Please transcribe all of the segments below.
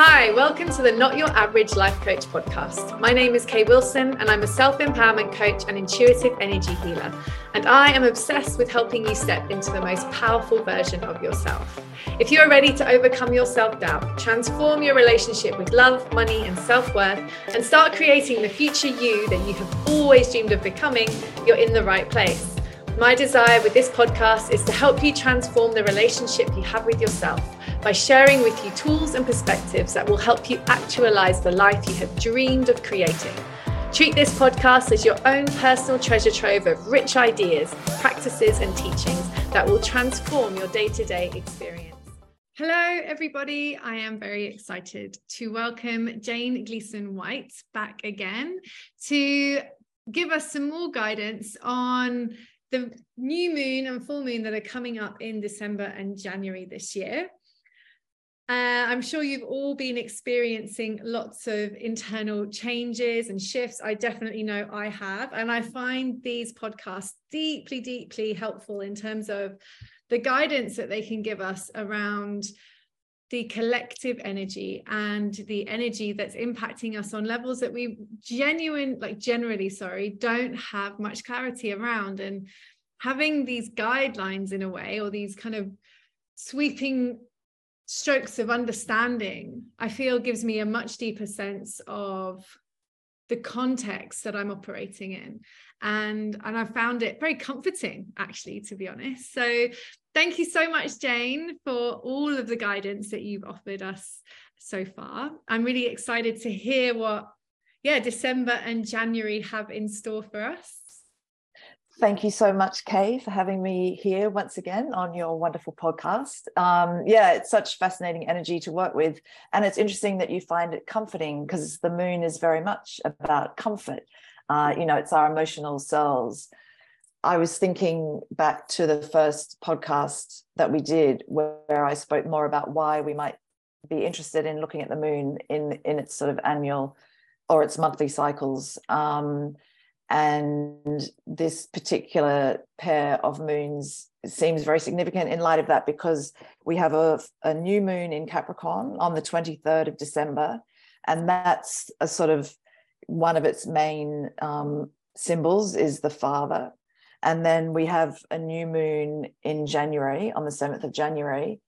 Hi, welcome to the Not Your Average Life Coach podcast. My name is Kay Wilson, and I'm a self empowerment coach and intuitive energy healer. And I am obsessed with helping you step into the most powerful version of yourself. If you are ready to overcome your self doubt, transform your relationship with love, money, and self worth, and start creating the future you that you have always dreamed of becoming, you're in the right place. My desire with this podcast is to help you transform the relationship you have with yourself by sharing with you tools and perspectives that will help you actualize the life you have dreamed of creating. Treat this podcast as your own personal treasure trove of rich ideas, practices, and teachings that will transform your day to day experience. Hello, everybody. I am very excited to welcome Jane Gleeson White back again to give us some more guidance on the new moon and full moon that are coming up in December and January this year. Uh, I'm sure you've all been experiencing lots of internal changes and shifts. I definitely know I have. And I find these podcasts deeply, deeply helpful in terms of the guidance that they can give us around the collective energy and the energy that's impacting us on levels that we genuine like generally sorry don't have much clarity around and having these guidelines in a way or these kind of sweeping strokes of understanding, I feel gives me a much deeper sense of the context that I'm operating in. And, and I found it very comforting, actually, to be honest. So thank you so much, Jane, for all of the guidance that you've offered us so far. I'm really excited to hear what, yeah, December and January have in store for us. Thank you so much, Kay, for having me here once again on your wonderful podcast. Um, yeah, it's such fascinating energy to work with. And it's interesting that you find it comforting because the moon is very much about comfort. Uh, you know, it's our emotional selves. I was thinking back to the first podcast that we did where I spoke more about why we might be interested in looking at the moon in, in its sort of annual or its monthly cycles. Um, and this particular pair of moons seems very significant in light of that because we have a, a new moon in Capricorn on the 23rd of December. And that's a sort of one of its main um, symbols is the father. And then we have a new moon in January on the 7th of January.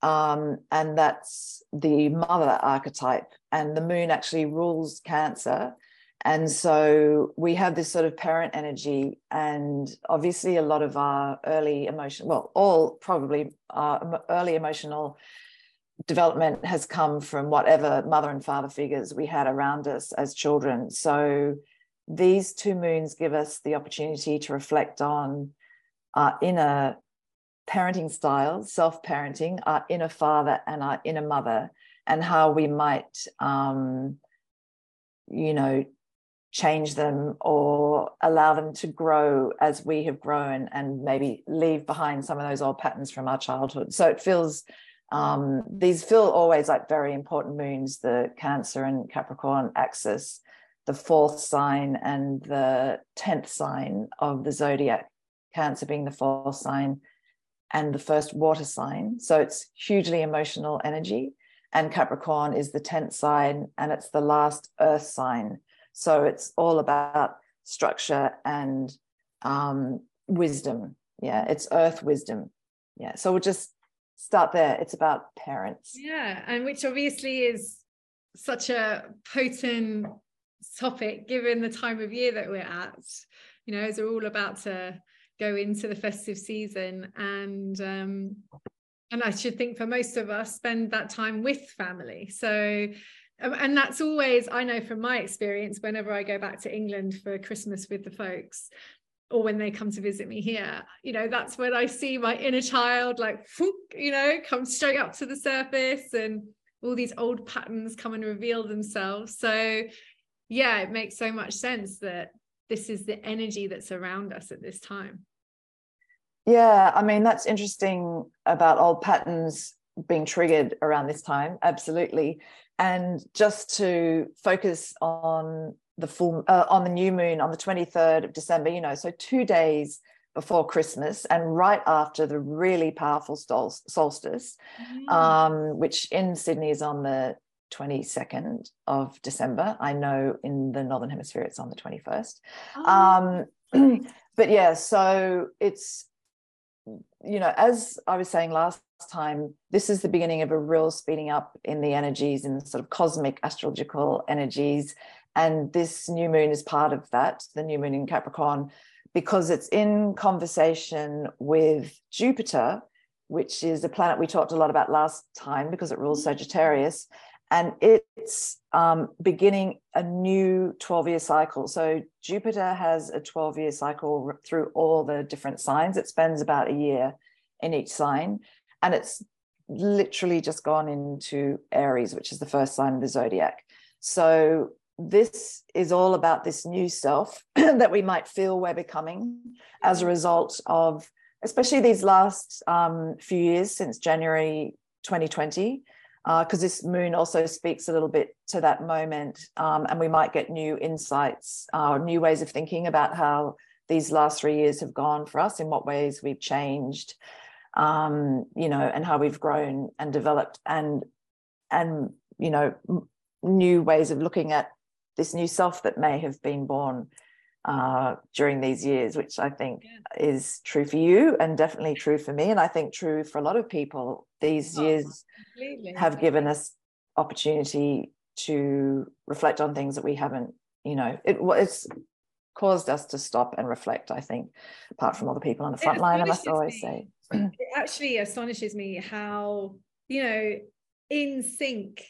Um, and that's the mother archetype. And the moon actually rules Cancer and so we have this sort of parent energy, and obviously a lot of our early emotion, well, all probably our early emotional development has come from whatever mother and father figures we had around us as children. So these two moons give us the opportunity to reflect on our inner parenting style, self parenting, our inner father and our inner mother, and how we might, um, you know, change them or allow them to grow as we have grown and maybe leave behind some of those old patterns from our childhood. So it feels um, these feel always like very important moons, the Cancer and Capricorn axis, the fourth sign and the 10th sign of the zodiac, Cancer being the fourth sign and the first water sign. So it's hugely emotional energy. And Capricorn is the 10th sign and it's the last earth sign. So it's all about structure and um, wisdom. Yeah, it's earth wisdom. Yeah. So we'll just start there. It's about parents. Yeah. And which obviously is such a potent topic given the time of year that we're at. You know, as we're all about to go into the festive season and um and I should think for most of us spend that time with family. So Um, and that's always i know from my experience whenever i go back to england for christmas with the folks or when they come to visit me here you know that's when i see my inner child like you know come straight up to the surface and all these old patterns come and reveal themselves. So yeah it makes so much sense that this is the energy that's around us at this time. Yeah i mean that's interesting about old patterns being triggered around this time. Absolutely and just to focus on the full uh, on the new moon on the 23rd of december you know so two days before christmas and right after the really powerful sol- solstice mm. um, which in sydney is on the 22nd of December. I know in the Northern Hemisphere it's on the 21st. Oh. Um, but yeah, so it's, you know, as I was saying last time, this is the beginning of a real speeding up in the energies, in sort of cosmic astrological energies. And this new moon is part of that, the new moon in Capricorn, because it's in conversation with Jupiter, which is a planet we talked a lot about last time because it rules. Sagittarius. And it's um, beginning a new 12 year cycle. So Jupiter has a 12 year cycle through all the different signs. It spends about a year in each sign. And it's literally just gone into Aries, which is the first sign of the zodiac. So this is all about this new self that we might feel we're becoming as a result of, especially these last um, few years since January 2020, because uh, this moon also speaks a little bit to that moment. Um, and we might get new insights, uh, new ways of thinking about how these last three years have gone for us, in what ways we've changed, um, you know, and how we've grown and developed and, and, you know, new ways of looking at this new self that may have been born uh, during these years, which I think yeah. is true for you and definitely true for me. And I think true for a lot of people. These oh, years completely. have given us opportunity to reflect on things that we haven't, you know, it, it's caused us to stop and reflect, I think, apart from all the people on the front line, I must always me. say. it actually astonishes me how, you know, in sync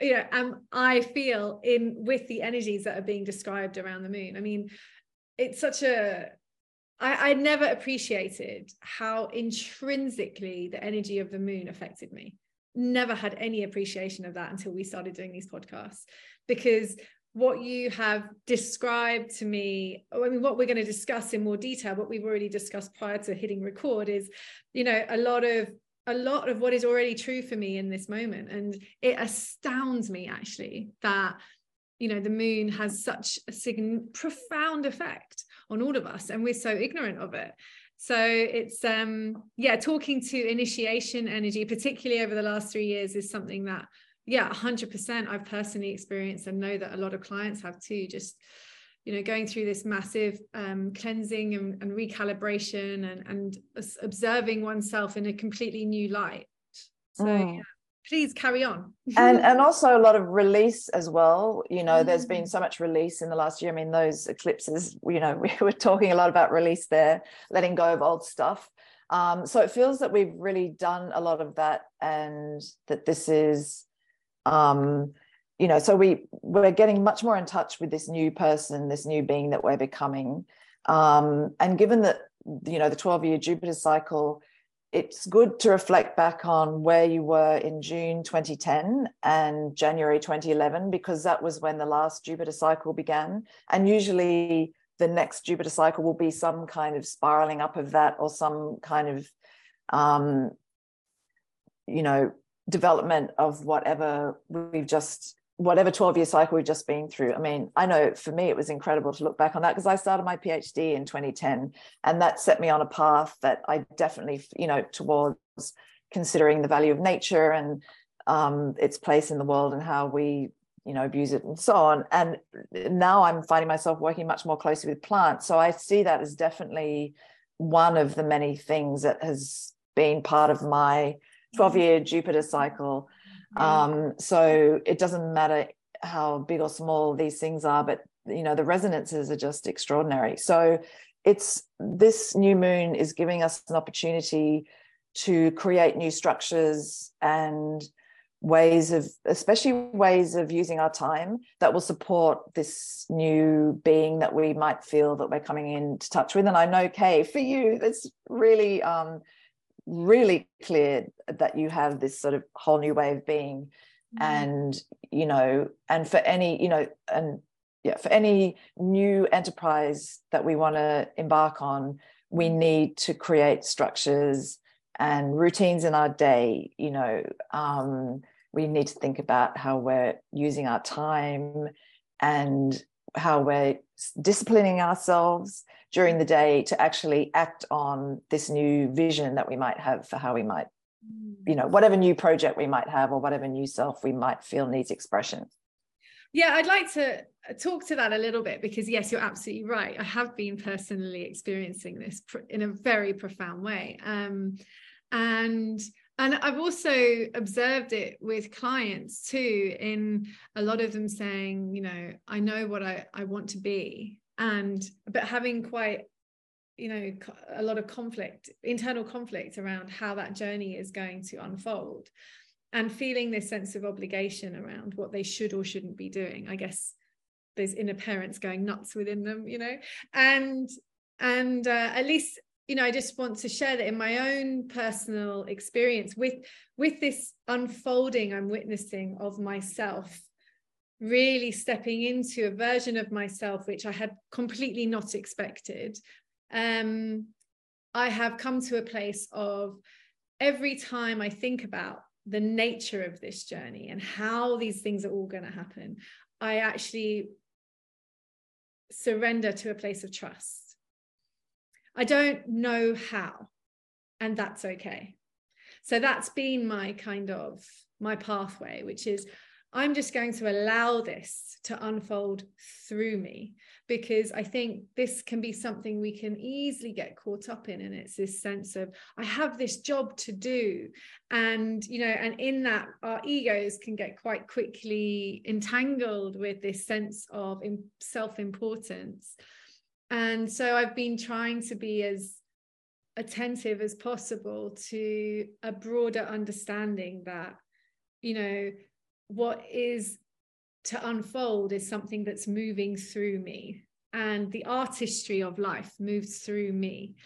you know um i feel in with the energies that are being described around the moon i mean it's such a I, I never appreciated how intrinsically the energy of the moon affected me. Never had any appreciation of that until we started doing these podcasts. Because what you have described to me i mean what we're going to discuss in more detail what we've already discussed prior to hitting record is you know a lot of a lot of what is already true for me in this moment. And it astounds me actually that you know the moon has such a sign- profound effect on all of us and we're so ignorant of it. So it's um yeah talking to initiation energy particularly over the last 3 years is something that yeah 100% I've personally experienced and know that a lot of clients have too just you know going through this massive um, cleansing and, and recalibration and, and observing oneself in a completely new light. So mm. yeah, please carry on and and also a lot of release as well you know mm. there's been mm. so much release in the last year i mean those eclipses you know we were talking a lot about release there letting go of old stuff um, so it feels that we've really done a lot of that and that this is um, you know so we we're getting much more in touch with this new person this new being that we're becoming um, and given that you know the 12 year jupiter cycle it's good to reflect back on where you were in june 2010 and january 2011 because that was when the last jupiter cycle began. And usually the next jupiter cycle will be some kind of spiraling up of that or some kind of um, you know development of whatever we've just whatever 12 year cycle we've just been through. I mean, I know for me, it was incredible to look back on that because I started my PhD in 2010 and that set me on a path that I definitely, you know, towards considering the value of nature and um, its place in the world and how we, you know, abuse it and so on. And now I'm finding myself working much more closely with plants. So I see that as definitely one of the many things that has been part of my 12 year Jupiter cycle um, so it doesn't matter how big or small these things are, but you know the resonances are just extraordinary. So it's this new moon is giving us an opportunity to create new structures and ways of especially ways of using our time that will support this new being that we might feel that we're coming into touch with and i know kay for you it's really um really clear that you have this sort of whole new way of being mm-hmm. and you know and for any you know and yeah for any new enterprise that we want to embark on we mm-hmm. need to create structures and routines in our day you know um, we need to think about how we're using our time and how we're disciplining ourselves during the day to actually act on this new vision that we might have for how we might you know whatever new project we might have or whatever new self we might feel needs expression. Yeah i'd like to talk to that a little bit because yes you're absolutely right. I have been personally experiencing this in a very profound way. Um, and and i've also observed it with clients too in a lot of them saying you know i know what i, I want to be and but having quite you know a lot of conflict internal conflict around how that journey is going to unfold and feeling this sense of obligation around what they should or shouldn't be doing. I guess those inner parents going nuts within them you know and and uh, at least you know i just want to share that in my own personal experience with with this unfolding i'm witnessing of myself really stepping into a version of myself which i had completely not expected um, I have come to a place of every time I think about the nature of this journey and how these things are all going to happen, I actually surrender to a place of trust. I don't know how, and that's okay. So that's been my kind of my pathway, which is I'm just going to allow this to unfold through me because I think this can be something we can easily get caught up in. And it's this sense of, I have this job to do. And, you know, and in that, our egos can get quite quickly entangled with this sense of self importance. And so I've been trying to be as attentive as possible to a broader understanding that, you know, what is to unfold is something that's moving through me. And the artistry of life moves through me.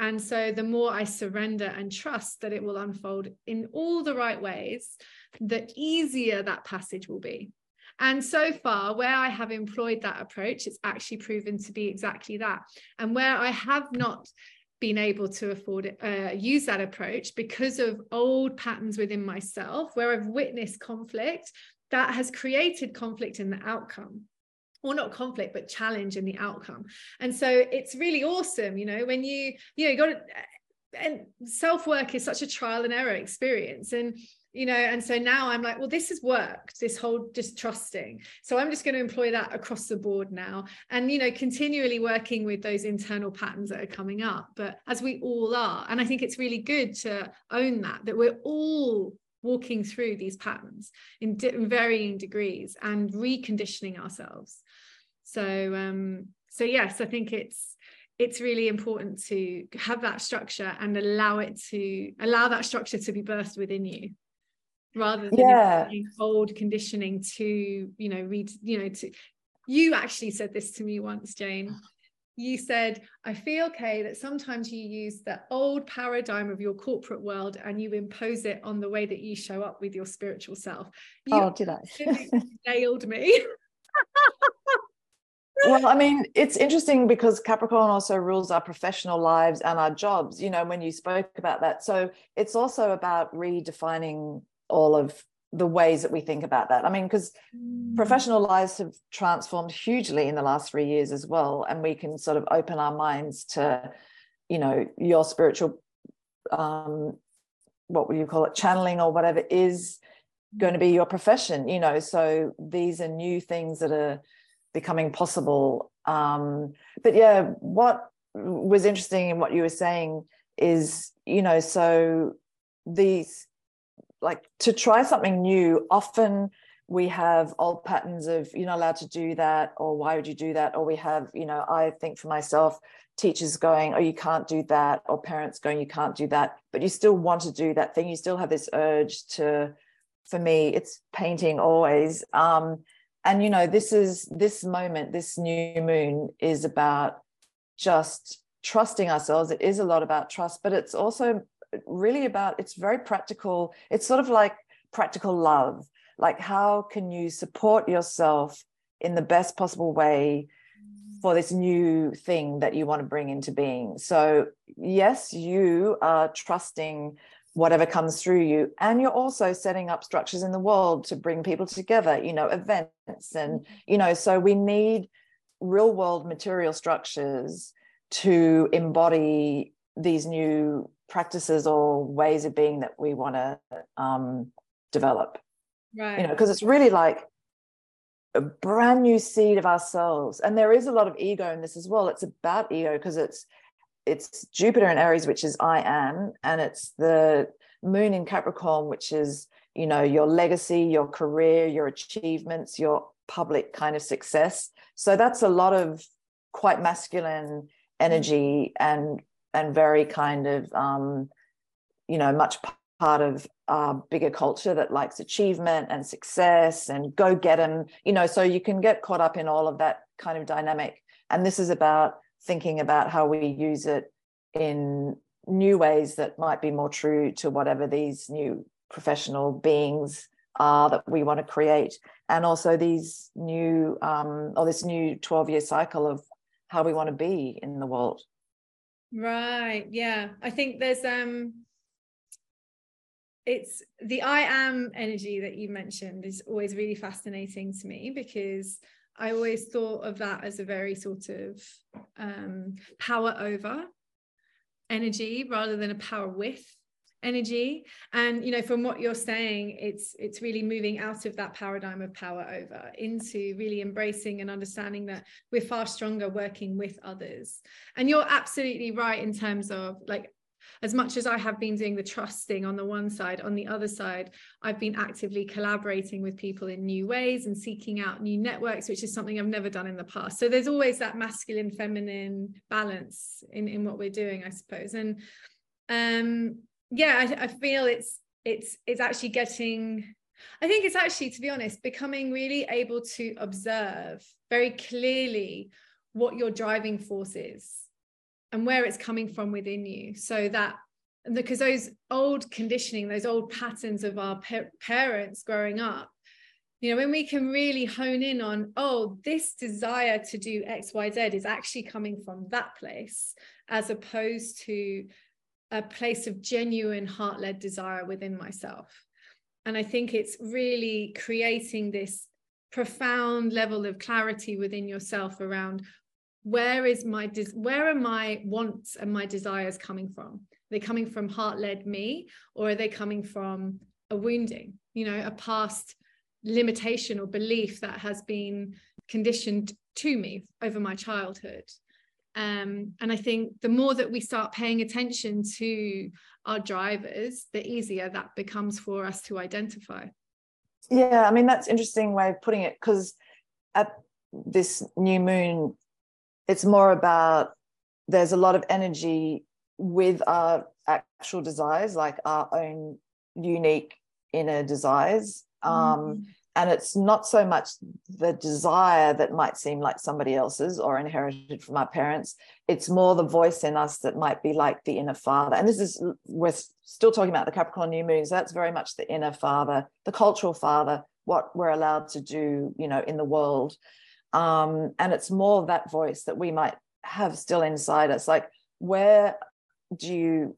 And so the more i surrender and trust that it will unfold in all the right ways the easier that passage will be. And so far, where I have employed that approach, it's actually proven to be exactly that. And where I have not been able to afford it, uh, use that approach because of old patterns within myself where I've witnessed conflict that has created conflict in the outcome. Or not conflict but challenge in the outcome. And so it's really awesome you know when you you know you got to and self work is such a trial and error experience. And you know and so now i'm like well this has worked this whole just trusting so i'm just going to employ that across the board now and you know continually working with those internal patterns that are coming up. But as we all are and i think it's really good to own that that we're all walking through these patterns in, in varying degrees and reconditioning ourselves. So um so yes i think it's it's really important to have that structure and allow it to allow that structure to be birthed within you rather than yeah. old conditioning to you know read you know to you actually said this to me once jane. You said i feel okay that sometimes you use the old paradigm of your corporate world and you impose it on the way that you show up with your spiritual self. You oh did i? nailed me. Well i mean it's interesting because capricorn also rules our professional lives and our jobs you know when you spoke about that. So it's also about redefining all of the ways that we think about that. I mean, because mm. professional lives have transformed hugely in the last three years as well. And we can sort of open our minds to, you know, your spiritual, um, what would you call it, channeling or whatever is going to be your profession, you know. So these are new things that are becoming possible. Um, but yeah, what was interesting in what you were saying is, you know, so these like to try something new often we have old patterns of you're not allowed to do that or why would you do that? Or we have you know i think for myself teachers going oh you can't do that or parents going you can't do that. But you still want to do that thing. You still have this urge to for me it's painting always. Um and you know this is this moment this new moon is about just trusting ourselves. It is a lot about trust but it's also really about it's very practical. It's sort of like practical love. Like how can you support yourself in the best possible way for this new thing that you want to bring into being? So yes you are trusting whatever comes through you and you're also setting up structures in the world to bring people together you know events and you know so we need real world material structures to embody these new practices or ways of being that we want to um, develop. Right. You know, because it's really like a brand new seed of ourselves. And there is a lot of ego in this as well. It's about ego because it's it's Jupiter in Aries, which is I am, and it's the moon in Capricorn, which is, you know, your legacy, your career, your achievements, your public kind of success. So that's a lot of quite masculine energy and and very kind of um, you know much part of our bigger culture that likes achievement and success and go get them you know so you can get caught up in all of that kind of dynamic. And this is about thinking about how we use it in new ways that might be more true to whatever these new professional beings are that we want to create. And also these new um, or this new 12 year cycle of how we want to be in the world right yeah. I think there's um it's the I am energy that you mentioned is always really fascinating to me because I always thought of that as a very sort of um, power over energy rather than a power with energy and you know from what you're saying it's it's really moving out of that paradigm of power over into really embracing and understanding that we're far stronger working with others and you're absolutely right in terms of like as much as I have been doing the trusting on the one side, on the other side, I've been actively collaborating with people in new ways and seeking out new networks, which is something I've never done in the past. So there's always that masculine, feminine balance in, in what we're doing, I suppose. And um, yeah, I, I feel it's it's it's actually getting I think it's actually, to be honest, becoming really able to observe very clearly what your driving force is and where it's coming from within you so that because those old conditioning those old patterns of our pa- parents growing up you know when we can really hone in on oh this desire to do xyz is actually coming from that place as opposed to a place of genuine heart-led desire within myself. And i think it's really creating this profound level of clarity within yourself around where is my des- where are my wants and my desires coming from? Are they coming from heart-led me or are they coming from a wounding you know a past limitation or belief that has been conditioned to me over my childhood um, and i think the more that we start paying attention to our drivers the easier that becomes for us to identify yeah i mean that's interesting way of putting it because at this new moon it's more about there's a lot of energy with our actual desires, like our own unique inner desires. Um, mm. And it's not so much the desire that might seem like somebody else's or inherited from our parents. It's more the voice in us that might be like the inner father. And this is, we're still talking about the Capricorn new moon. So that's very much the inner father, the cultural father, what we're allowed to do, you know, in the world um, and it's more that voice that we might have still inside us like where do you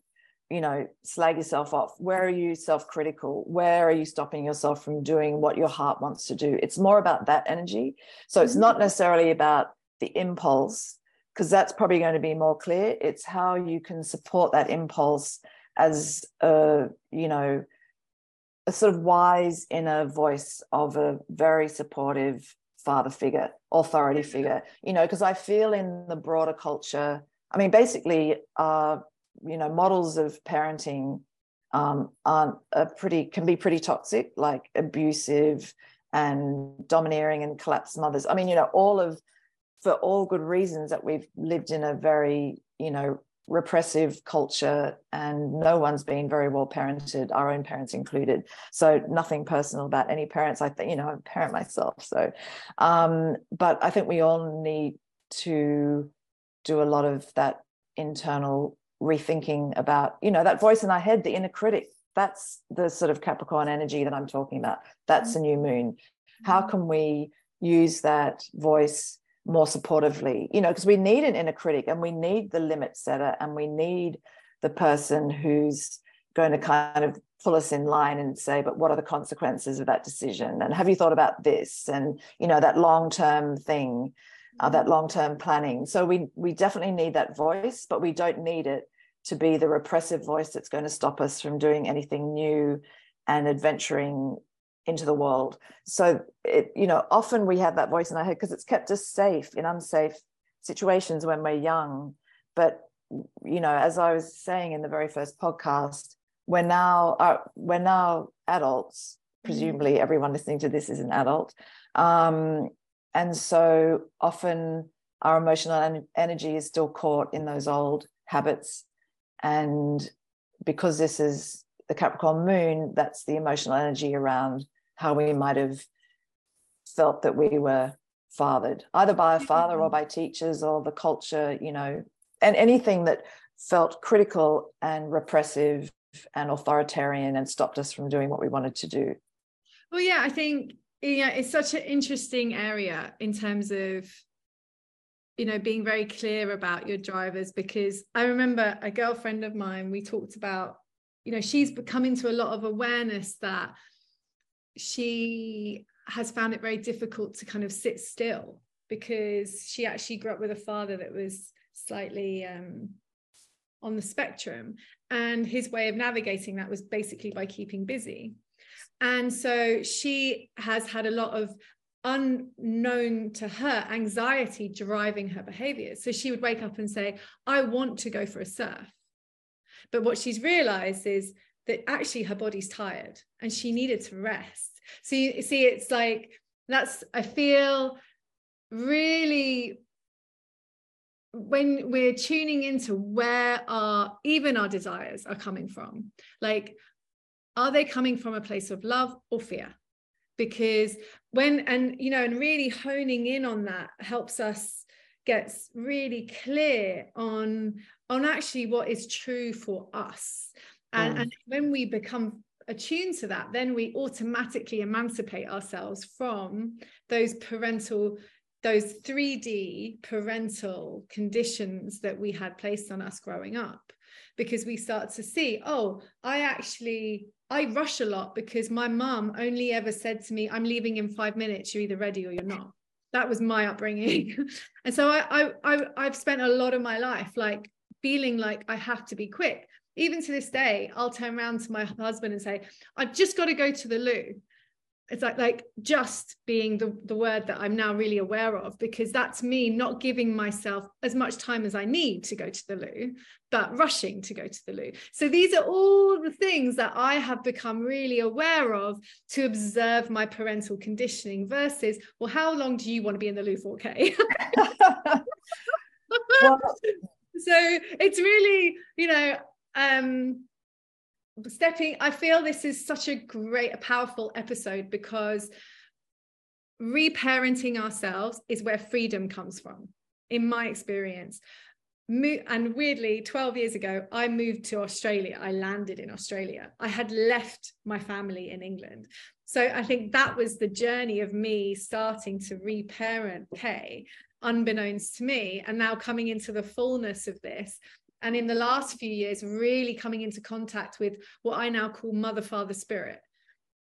you know slag yourself off. Where are you self-critical? Where are you stopping yourself from doing what your heart wants to do? It's more about that energy. So it's not mm-hmm. necessarily about the impulse because that's probably going to be more clear. It's how you can support that impulse as a you know a sort of wise inner voice of a very supportive father figure, authority figure, you know, because I feel in the broader culture, I mean, basically, uh, you know, models of parenting um, aren't pretty, can be pretty toxic, like abusive and domineering and collapsed mothers. I mean, you know, all of, for all good reasons that we've lived in a very, you know, repressive culture and no one's been very well parented our own parents included so nothing personal about any parents i think you know i'm a parent myself so um, but i think we all need to do a lot of that internal rethinking about you know that voice in our head the inner critic that's the sort of capricorn energy that i'm talking about. That's a new moon. How mm-hmm. can we use that voice more supportively? You know because we need an inner critic and we need the limit setter and we need the person who's going to kind of pull us in line and say but what are the consequences of that decision? And have you thought about this? And you know that long term thing uh, that mm-hmm. long term planning so we we definitely need that voice but we don't need it to be the repressive voice that's going to stop us from doing anything new and adventuring into the world. So it, you know, often we have that voice in our head because it's kept us safe in unsafe situations when we're young. But you know, as I was saying in the very first podcast, we're now uh, we're now adults. Presumably, mm-hmm. everyone listening to this is an adult, um, and so often our emotional energy is still caught in those old habits. And because this is the Capricorn moon, that's the emotional energy around how we might have felt that we were fathered, either by a father or by teachers or the culture, you know, and anything that felt critical and repressive and authoritarian and stopped us from doing what we wanted to do. Well, yeah, I think yeah, it's such an interesting area in terms of you know being very clear about your drivers because I remember a girlfriend of mine we talked about you know she's coming to a lot of awareness that she has found it very difficult to kind of sit still because she actually grew up with a father that was slightly um, on the spectrum and his way of navigating that was basically by keeping busy and so she has had a lot of unknown to her anxiety driving her behaviors. So she would wake up and say i want to go for a surf. But what she's realized is that actually her body's tired and she needed to rest. So you see it's like that's i feel really when we're tuning into where our even our desires are coming from like are they coming from a place of love or fear? Because when and you know and really honing in on that helps us get really clear on on actually what is true for us. And, mm. and when we become attuned to that then we automatically emancipate ourselves from those parental those 3D parental conditions that we had placed on us growing up. Because we start to see, oh, I actually I rush a lot because my mum only ever said to me, I'm leaving in five minutes, you're either ready or you're not. That was my upbringing. and so I, I, I have spent a lot of my life like feeling like I have to be quick. Even to this day, I'll turn around to my husband and say, I've just got to go to the loo it's like like just being the, the word that i'm now really aware of because that's me not giving myself as much time as i need to go to the loo but rushing to go to the loo. So these are all the things that i have become really aware of to observe my parental conditioning versus well how long do you want to be in the loo for okay well, so it's really you know um stepping i feel this is such a great a powerful episode because reparenting ourselves is where freedom comes from in my experience. And weirdly 12 years ago i moved to australia. I landed in australia. I had left my family in england. So i think that was the journey of me starting to reparent Kay unbeknownst to me and now coming into the fullness of this and in the last few years really coming into contact with what i now call mother father spirit.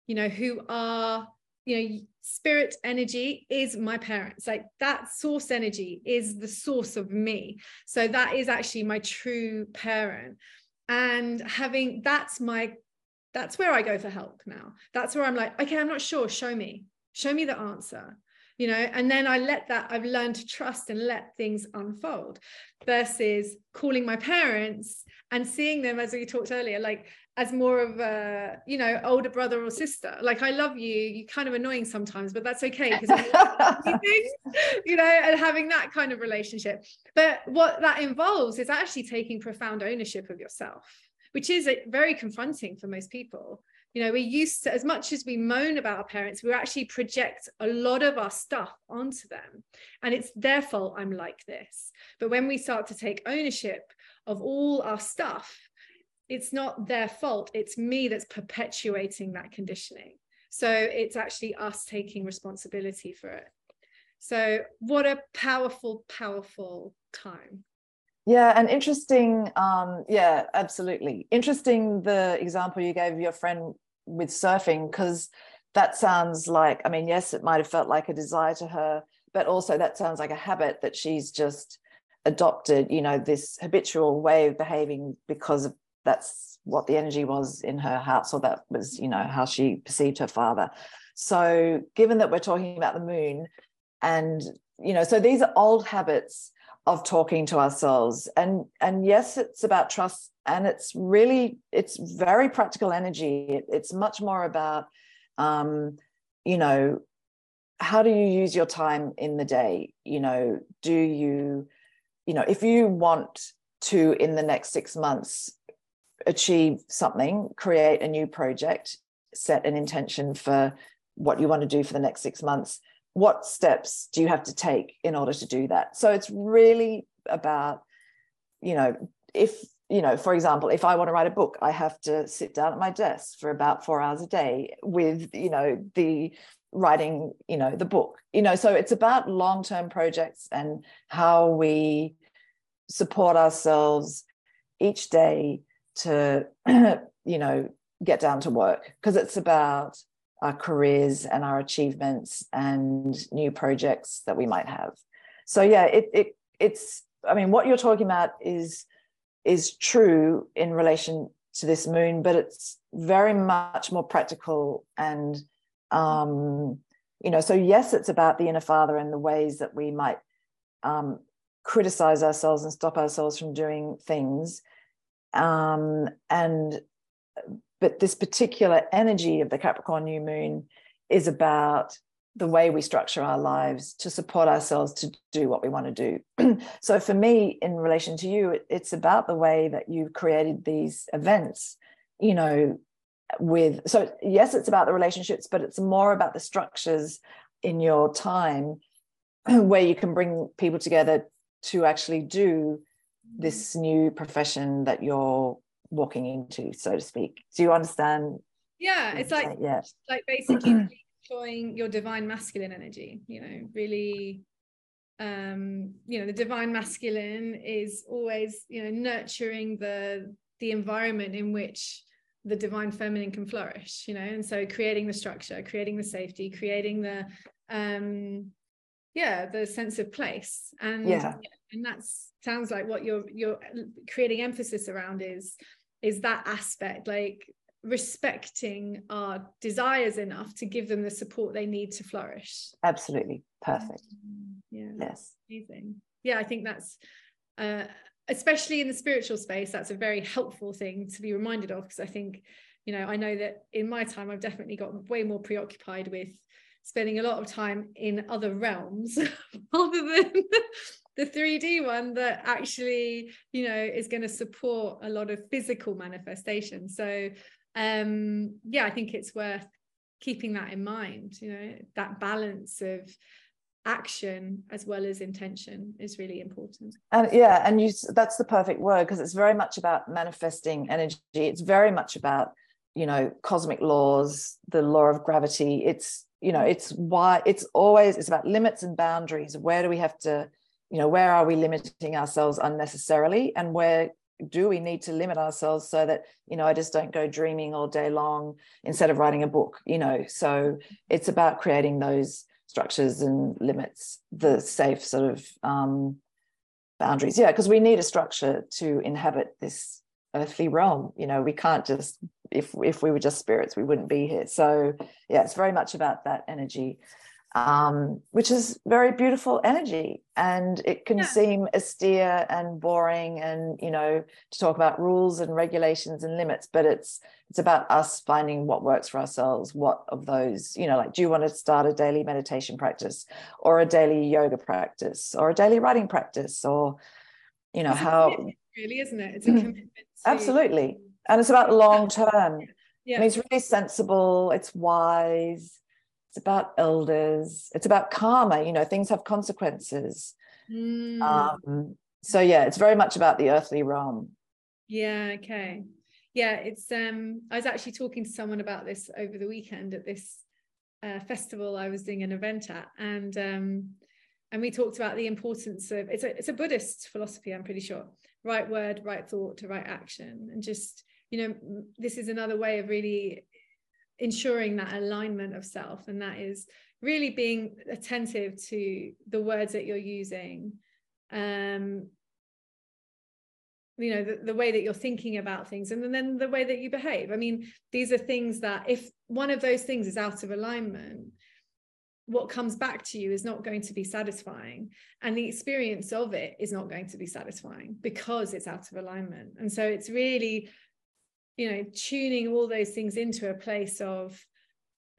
You know who are you know spirit energy is my parents. Like that source energy is the source of me. So that is actually my true parent. And having that's my that's where i go for help now. That's where i'm like okay i'm not sure. Show me. Show me the answer you know and then i let that i've learned to trust and let things unfold versus calling my parents and seeing them as we talked earlier like as more of a you know older brother or sister. Like i love you you're kind of annoying sometimes but that's okay because you know and having that kind of relationship. But what that involves is actually taking profound ownership of yourself which is very confronting for most people you know, we used to, as much as we moan about our parents, we actually project a lot of our stuff onto them. And it's their fault I'm like this. But when we start to take ownership of all our stuff, it's not their fault. It's me that's perpetuating that conditioning. So it's actually us taking responsibility for it. So, what a powerful, powerful time. Yeah, and interesting. Um, yeah, absolutely. Interesting the example you gave your friend with surfing, because that sounds like, I mean, yes, it might have felt like a desire to her, but also that sounds like a habit that she's just adopted you know this habitual way of behaving because that's what the energy was in her house or that was you know how she perceived her father so given that we're talking about the moon and you know so these are old habits of talking to ourselves. And and yes it's about trust and it's really it's very practical energy. It, it's much more about um you know how do you use your time in the day? You know do you you know if you want to in the next 6 months achieve something create a new project set an intention for what you want to do for the next 6 months what steps do you have to take in order to do that? So it's really about you know if you know for example if i want to write a book i have to sit down at my desk for about 4 hours a day with you know the writing you know the book you know. So it's about long term projects and how we support ourselves each day to you know get down to work because it's about our careers and our achievements and new projects that we might have. So yeah, it, it it's I mean what you're talking about is is true in relation to this moon, but it's very much more practical and um, you know, so yes, it's about the inner father and the ways that we might um, criticize ourselves and stop ourselves from doing things. Um, and but this particular energy of the Capricorn new moon is about the way we structure our lives to support ourselves to do what we want to do. so for me, in relation to you, it's about the way that you've created these events, you know, with so yes, it's about the relationships, but it's more about the structures in your time where you can bring people together to actually do this new profession that you're walking into, so to speak. Do you understand? Yeah, it's like yeah, like basically showing your divine masculine energy. You know, really um you know the divine masculine is always you know nurturing the the environment in which the divine feminine can flourish you know and so creating the structure creating the safety creating the um yeah the sense of place and yeah and that sounds like what you're you're creating emphasis around is is that aspect like respecting our desires enough to give them the support they need to flourish. Absolutely. Perfect. Mm, yeah. Yes. Amazing. Yeah i think that's uh especially in the spiritual space that's a very helpful thing to be reminded of because i think you know i know that in my time i've definitely got way more preoccupied with spending a lot of time in other realms rather than the 3D one that actually, you know, is going to support a lot of physical manifestation. So, um, yeah, I think it's worth keeping that in mind. You know, that balance of action as well as intention is really important and yeah and you that's the perfect word because it's very much about manifesting energy it's very much about you know cosmic laws the law of gravity it's you know it's why it's always it's about limits and boundaries where do we have to you know where are we limiting ourselves unnecessarily? And where do we need to limit ourselves so that you know i just don't go dreaming all day long instead of writing a book you know? So it's about creating those structures and limits the safe sort of um, boundaries. Yeah because we need a structure to inhabit this earthly realm. You know we can't just if if we were just spirits we wouldn't be here. So yeah it's very much about that energy um, which is very beautiful energy. And it can yeah. seem austere and boring and, you know, to talk about rules and regulations and limits, but it's it's about us finding what works for ourselves, what of those, you know, like do you want to start a daily meditation practice or a daily yoga practice or a daily writing practice or, you know, it's how really, isn't it? It's a commitment. To... Absolutely. And it's about long term. Yeah. I mean, it's really sensible, it's wise it's about elders. It's about karma you know things have consequences. Mm. um, so yeah it's very much about the earthly realm. Yeah okay. Yeah it's um i was actually talking to someone about this over the weekend at this uh, festival i was doing an event at and um and we talked about the importance of it's a it's a buddhist philosophy i'm pretty sure. Right word right thought to right action and just you know this is another way of really ensuring that alignment of self and that is really being attentive to the words that you're using. Um you know the, the way that you're thinking about things and then the way that you behave. I mean these are things that if one of those things is out of alignment what comes back to you is not going to be satisfying. And the experience of it is not going to be satisfying because it's out of alignment. And so it's really you know tuning all those things into a place of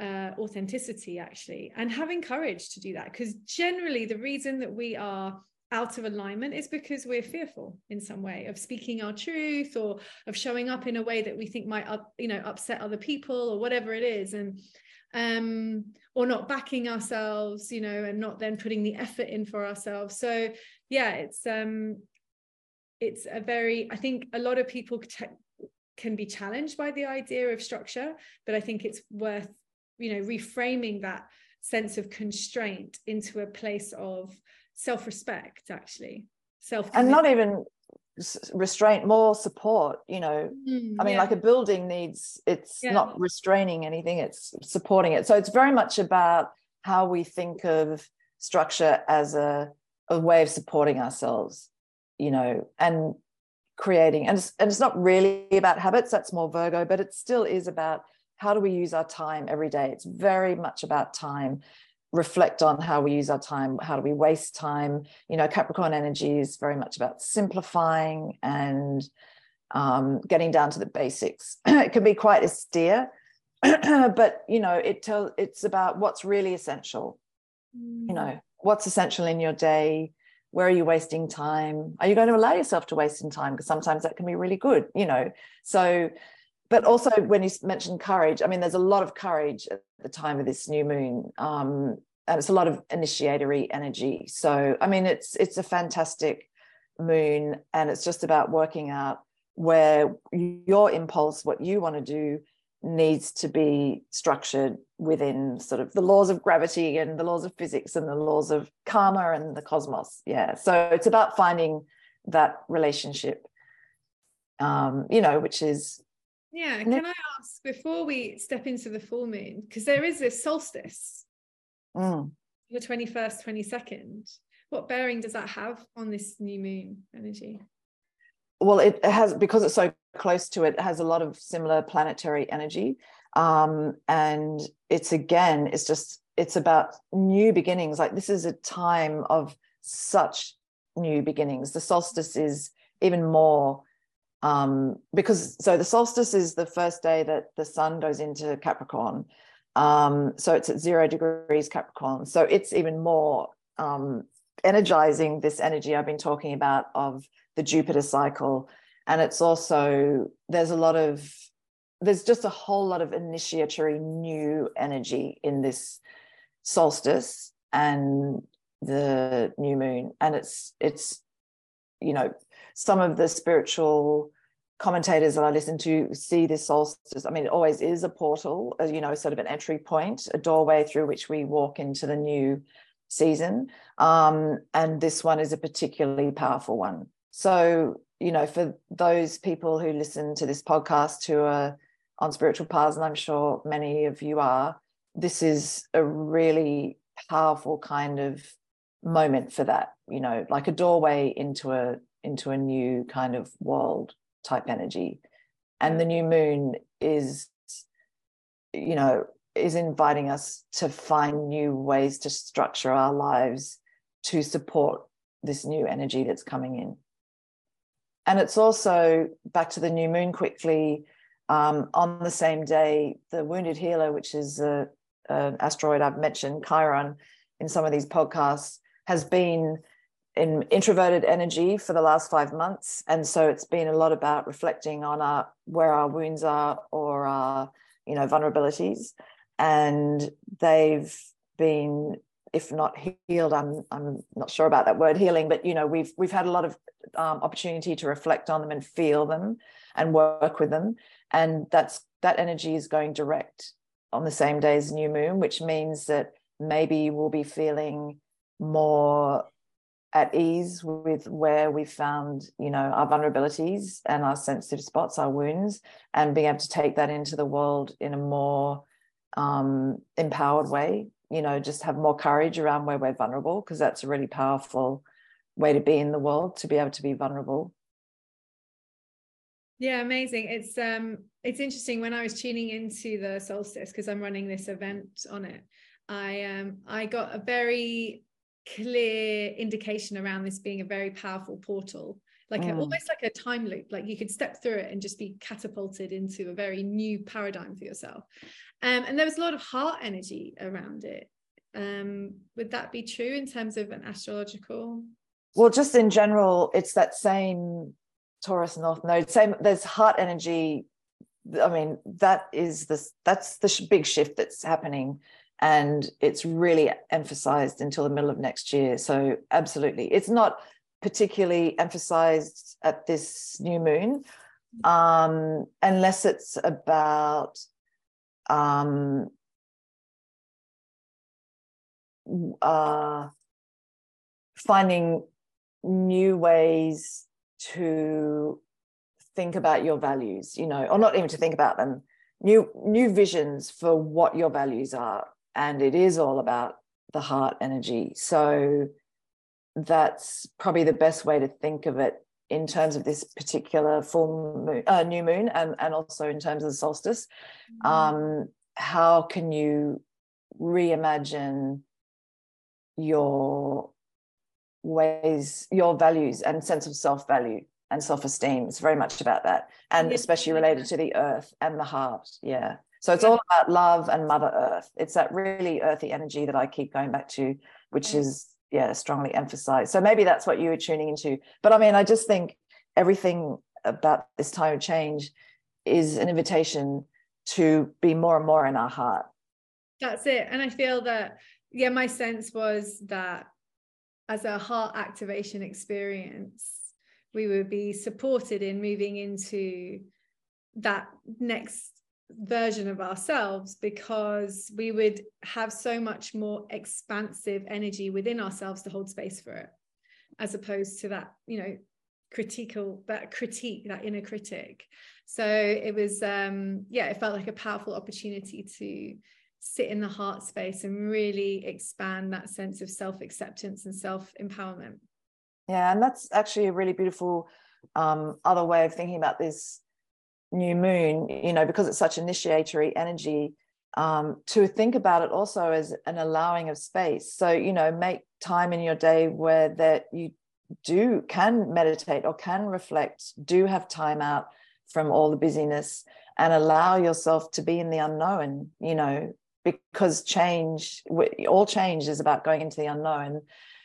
uh, authenticity actually and having courage to do that. Because generally the reason that we are out of alignment is because we're fearful in some way of speaking our truth or of showing up in a way that we think might up, you know upset other people or whatever it is. And um or not backing ourselves you know and not then putting the effort in for ourselves. So yeah it's um it's a very i think a lot of people can be challenged by the idea of structure but i think it's worth you know reframing that sense of constraint into a place of self-respect actually. Self and not even restraint more support you know. Mm, i mean yeah. like a building needs it's yeah. not restraining anything it's supporting it. So it's very much about how we think of structure as a, a way of supporting ourselves you know. And creating and it's, and it's not really about habits that's more virgo but it still is about how do we use our time every day. It's very much about time. Reflect on how we use our time how do we waste time? You know capricorn energy is very much about simplifying and um, getting down to the basics. It can be quite austere but you know it tells it's about what's really essential. Mm. you know what's essential in your day where are you wasting time? Are you going to allow yourself to waste in time? Because sometimes that can be really good you know? So but also when you mentioned courage i mean there's a lot of courage at the time of this new moon um, and it's a lot of initiatory energy. So i mean it's it's a fantastic moon and it's just about working out where your impulse what you want to do needs to be structured within sort of the laws of gravity and the laws of physics and the laws of karma and the cosmos yeah so it's about finding that relationship um you know which is yeah, can I ask before we step into the full moon, because there is this solstice, mm. the 21st, 22nd. What bearing does that have on this new moon energy? Well, it has, because it's so close to it, it has a lot of similar planetary energy. Um, and it's again, it's just, it's about new beginnings. Like this is a time of such new beginnings. The solstice is even more um, because so the solstice is the first day that the sun goes into Capricorn. Um, so it's at zero degrees Capricorn. So it's even more um, energizing this energy I've been talking about of the Jupiter cycle. And it's also, there's a lot of, there's just a whole lot of initiatory new energy in this solstice and the new moon. And it's, it's, you know, some of the spiritual commentators that I listen to see this solstice. I mean, it always is a portal, you know, sort of an entry point, a doorway through which we walk into the new season. Um, and this one is a particularly powerful one. So, you know, for those people who listen to this podcast who are on spiritual paths, and I'm sure many of you are, this is a really powerful kind of moment for that, you know, like a doorway into a into a new kind of world type energy. And the new moon is you know is inviting us to find new ways to structure our lives to support this new energy that's coming in and it's also back to the new moon quickly. Um, on the same day the wounded healer which is a, an asteroid i've mentioned chiron in some of these podcasts has been in introverted energy for the last five months. And so it's been a lot about reflecting on our where our wounds are or our you know vulnerabilities. And they've been if not healed i'm i'm not sure about that word healing but you know we've we've had a lot of um, opportunity to reflect on them and feel them and work with them. And that's that energy is going direct on the same day as new moon which means that maybe we'll be feeling more at ease with where we found you know our vulnerabilities and our sensitive spots our wounds and being able to take that into the world in a more um, empowered way. You know just have more courage around where we're vulnerable because that's a really powerful way to be in the world to be able to be vulnerable. Yeah amazing. It's um it's interesting when i was tuning into the solstice because i'm running this event on it i um i got a very clear indication around this being a very powerful portal like mm. a, almost like a time loop like you could step through it and just be catapulted into a very new paradigm for yourself. Um, and there was a lot of heart energy around it. Um, would that be true in terms of an astrological well just in general it's that same taurus north node same there's heart energy. I mean that is this that's the sh- big shift that's happening. And it's really emphasized until the middle of next year. So absolutely. It's not particularly emphasized at this new moon um, unless it's about um, uh, finding new ways to think about your values you know or not even to think about them new new visions for what your values are and it is all about the heart energy so that's probably the best way to think of it in terms of this particular full moon, uh, new moon, and, and also in terms of the solstice. Mm-hmm. Um, how can you reimagine your ways, your values, and sense of self value and self esteem? It's very much about that, and especially related to the earth and the heart. Yeah. So it's all about love and Mother Earth. It's that really earthy energy that I keep going back to, which mm. is yeah strongly emphasized so maybe that's what you were tuning into but i mean i just think everything about this time of change is an invitation to be more and more in our heart that's it and i feel that yeah my sense was that as a heart activation experience we would be supported in moving into that next version of ourselves because we would have so much more expansive energy within ourselves to hold space for it as opposed to that you know critical that critique that inner critic. So it was um yeah it felt like a powerful opportunity to sit in the heart space and really expand that sense of self-acceptance and self-empowerment yeah and that's actually a really beautiful um other way of thinking about this new moon, you know, because it's such initiatory energy, um, to think about it also as an allowing of space. So, you know, make time in your day where that you do can meditate or can reflect, do have time out from all the busyness and allow yourself to be in the unknown, you know, because change, all change is about going into the unknown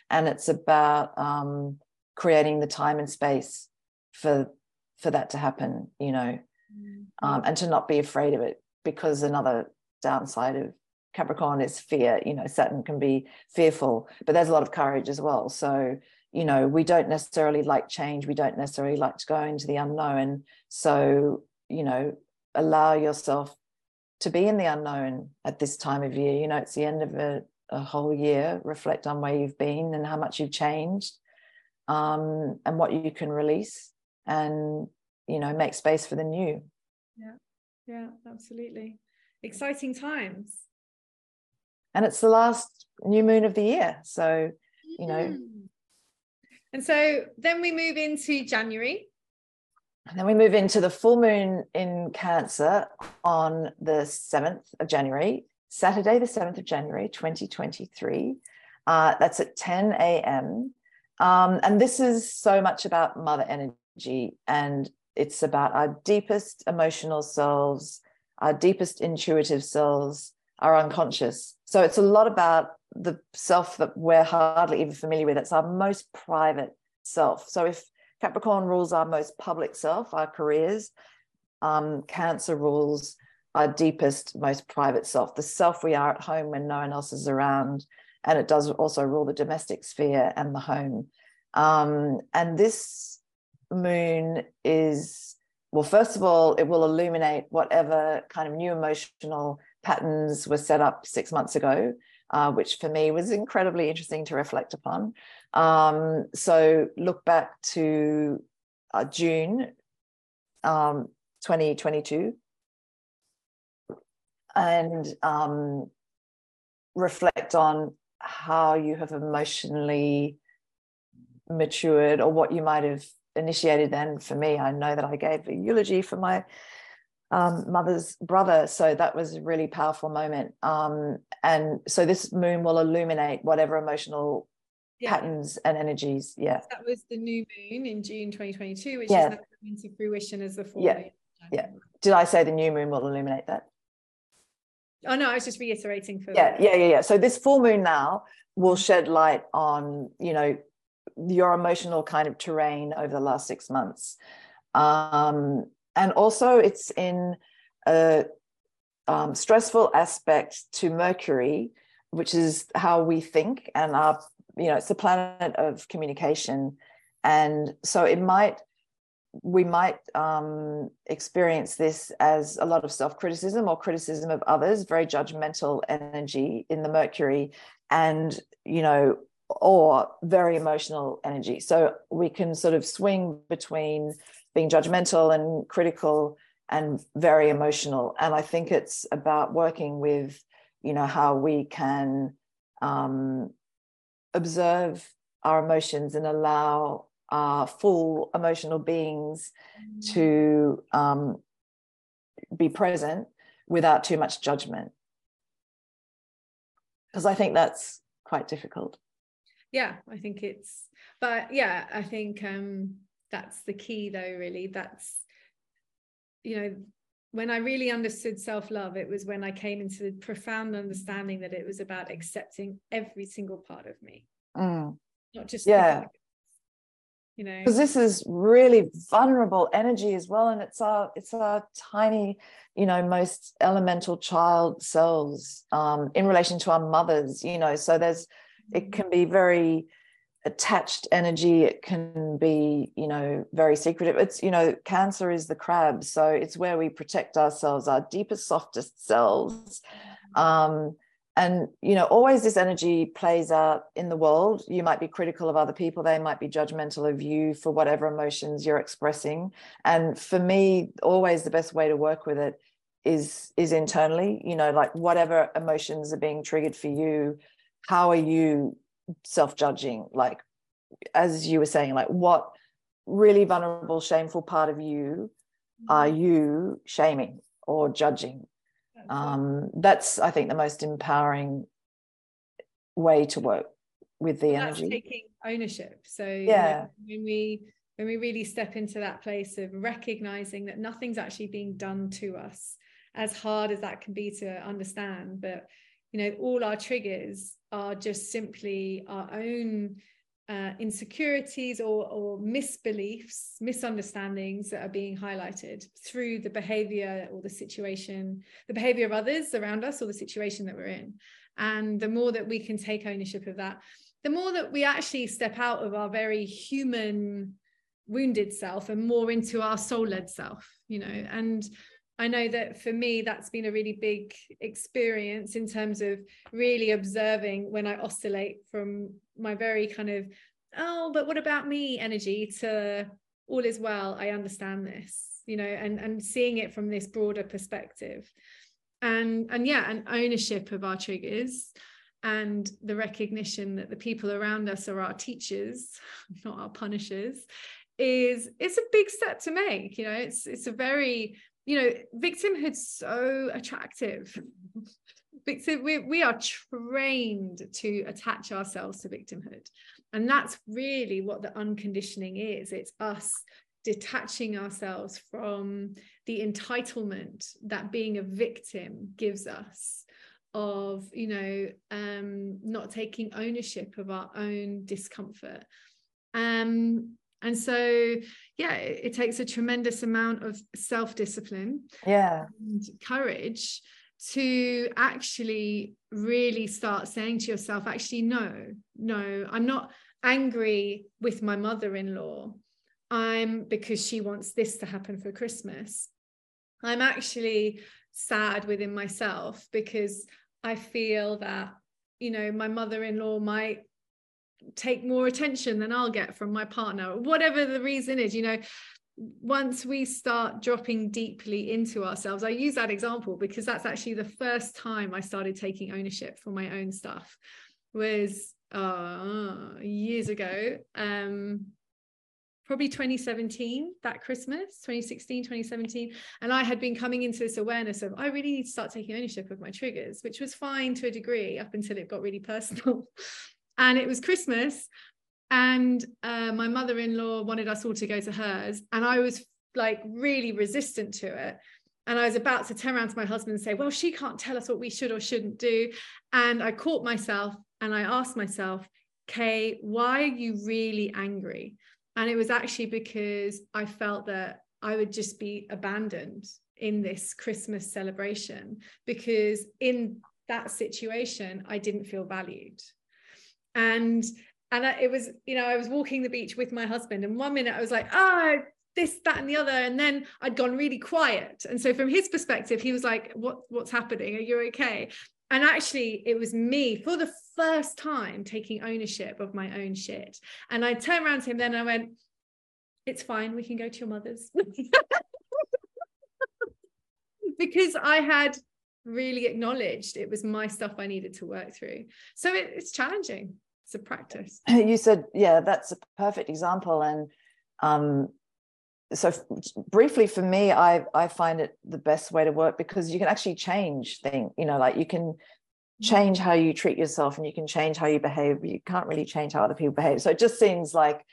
and it's about um, creating the time and space for for that to happen you know um, and to not be afraid of it because another downside of Capricorn is fear. You know, Saturn can be fearful, but there's a lot of courage as well. So, you know, we don't necessarily like change. We don't necessarily like to go into the unknown. So, you know, allow yourself to be in the unknown at this time of year. You know, it's the end of a, a whole year. Reflect on where you've been and how much you've changed um, and what you can release and you know make space for the new yeah yeah absolutely exciting times and it's the last new moon of the year so you know mm-hmm. and so then we move into january and then we move into the full moon in cancer on the 7th of january saturday the 7th of january 2023 uh, that's at 10 a.m um, and this is so much about mother energy and it's about our deepest emotional selves, our deepest intuitive selves, our unconscious. So it's a lot about the self that we're hardly even familiar with. It's our most private self. So if Capricorn rules our most public self, our careers, um, Cancer rules our deepest, most private self, the self we are at home when no one else is around. And it does also rule the domestic sphere and the home. Um, and this moon is well first of all it will illuminate whatever kind of new emotional patterns were set up six months ago uh, which for me was incredibly interesting to reflect upon. Um, so look back to uh, june um, 2022 and um, reflect on how you have emotionally matured or what you might have initiated then. For me i know that i gave a eulogy for my um, mother's brother so that was a really powerful moment um, and so this moon will illuminate whatever emotional yeah. patterns and energies yeah that was the new moon in june 2022 which yeah. is to fruition as the full yeah moon. yeah did i say the new moon will illuminate that oh no i was just reiterating for yeah yeah yeah yeah so this full moon now will shed light on you know your emotional kind of terrain over the last six months. Um, and also, it's in a um, stressful aspect to Mercury, which is how we think, and our, you know, it's the planet of communication. And so it might, we might um, experience this as a lot of self criticism or criticism of others, very judgmental energy in the Mercury. And, you know, or very emotional energy. So we can sort of swing between being judgmental and critical and very emotional. And I think it's about working with, you know, how we can um, observe our emotions and allow our full emotional beings mm. to um, be present without too much judgment. Because I think that's quite difficult yeah i think it's but yeah i think um that's the key though really. That's you know when i really understood self-love it was when i came into the profound understanding that it was about accepting every single part of me mm. not just yeah. you know? Because this is really vulnerable energy as well and it's our it's our tiny you know most elemental child selves um in relation to our mothers you know? So there's it can be very attached energy it can be you know very secretive. It's you know cancer is the crab so it's where we protect ourselves our deepest softest selves. Um and you know always this energy plays out in the world. You might be critical of other people they might be judgmental of you for whatever emotions you're expressing. And for me always the best way to work with it is is internally. You know like whatever emotions are being triggered for you how are you self-judging like as you were saying like what really vulnerable shameful part of you are mm-hmm. you shaming or judging? Um, that's i think the most empowering way to work with the that's energy. taking ownership. So yeah. when we when we really step into that place of recognizing that nothing's actually being done to us as hard as that can be to understand but you know all our triggers are just simply our own uh, insecurities or, or misbeliefs, misunderstandings that are being highlighted through the behavior or the situation, the behavior of others around us or the situation that we're in. And the more that we can take ownership of that, the more that we actually step out of our very human, wounded self and more into our soul led self, you know. And I know that for me, that's been a really big experience in terms of really observing when I oscillate from my very kind of, oh, but what about me energy to all is well, I understand this, you know, and, and seeing it from this broader perspective. And, and yeah, and ownership of our triggers and the recognition that the people around us are our teachers, not our punishers, is it's a big step to make. You know, it's it's a very you know, victimhood's so attractive. Victim, we, we are trained to attach ourselves to victimhood. And that's really what the unconditioning is. It's us detaching ourselves from the entitlement that being a victim gives us of you know um not taking ownership of our own discomfort um and so yeah it, it takes a tremendous amount of self-discipline yeah. and courage to actually really start saying to yourself actually no no i'm not angry with my mother-in-law. I'm because she wants this to happen for christmas. I'm actually sad within myself because i feel that you know my mother-in-law might take more attention than I'll get from my partner, whatever the reason is, you know, once we start dropping deeply into ourselves, I use that example because that's actually the first time I started taking ownership for my own stuff was uh, years ago. Um, probably 2017 that christmas 2016 2017 and i had been coming into this awareness of i really need to start taking ownership of my triggers which was fine to a degree up until it got really personal and it was christmas and uh, my mother-in-law wanted us all to go to hers and i was like really resistant to it and I was about to turn around to my husband and say, Well, she can't tell us what we should or shouldn't do. And I caught myself and I asked myself, Kay, why are you really angry? And it was actually because I felt that I would just be abandoned in this Christmas celebration because in that situation, I didn't feel valued. And and it was, you know, I was walking the beach with my husband, and one minute I was like, oh, this, that, and the other. And then I'd gone really quiet. And so from his perspective, he was like, What what's happening? Are you okay? And actually, it was me for the first time taking ownership of my own shit. And I turned around to him then I went, It's fine, we can go to your mother's. because I had really acknowledged it was my stuff I needed to work through. So it, it's challenging. It's a practice. You said, yeah, that's a perfect example. And um, so briefly for me i i find it the best way to work because you can actually change things you know like you can change how you treat yourself and you can change how you behave you can't really change how other people behave so it just seems like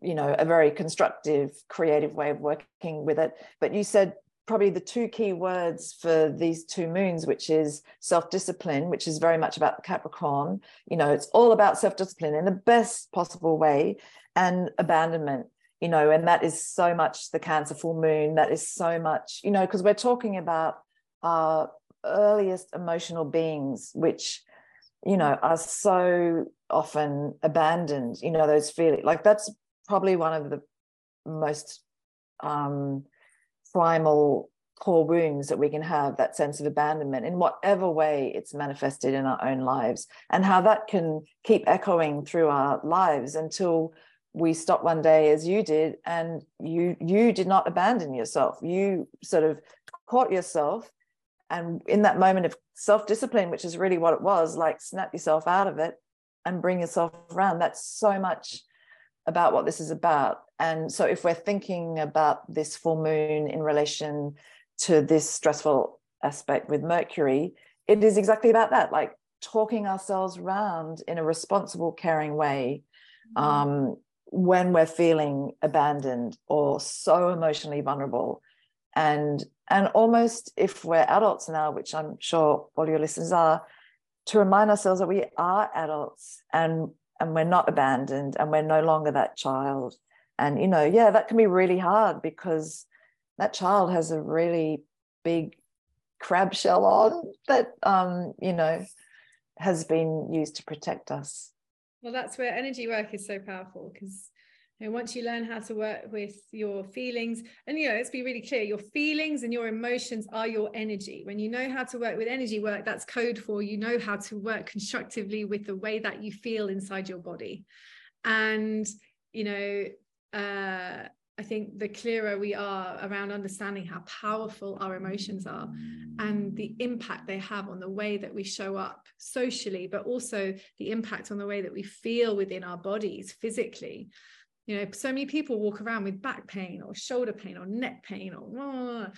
you know a very constructive creative way of working with it but you said probably the two key words for these two moons which is self-discipline which is very much about capricorn you know it's all about self-discipline in the best possible way and abandonment you know, and that is so much the Cancer full moon. That is so much, you know, because we're talking about our earliest emotional beings, which, you know, are so often abandoned, you know, those feelings. Like that's probably one of the most um, primal core wounds that we can have that sense of abandonment in whatever way it's manifested in our own lives and how that can keep echoing through our lives until we stop one day as you did and you you did not abandon yourself. You sort of caught yourself and in that moment of self-discipline which is really what it was like snap yourself out of it and bring yourself around that's so much about what this is about and so if we're thinking about this full moon in relation to this stressful aspect with mercury it is exactly about that like talking ourselves around in a responsible caring way mm-hmm. um, when we're feeling abandoned or so emotionally vulnerable and and almost if we're adults now which i'm sure all your listeners are to remind ourselves that we are adults and and we're not abandoned and we're no longer that child. And you know yeah that can be really hard because that child has a really big crab shell on that um you know has been used to protect us. Well, that's where energy work is so powerful because know, once you learn how to work with your feelings, and you know, let's be really clear, your feelings and your emotions are your energy. When you know how to work with energy work, that's code for you know how to work constructively with the way that you feel inside your body. And you know, uh, I think the clearer we are around understanding how powerful our emotions are and the impact they have on the way that we show up socially, but also the impact on the way that we feel within our bodies physically. You know, so many people walk around with back pain or shoulder pain or neck pain or ah.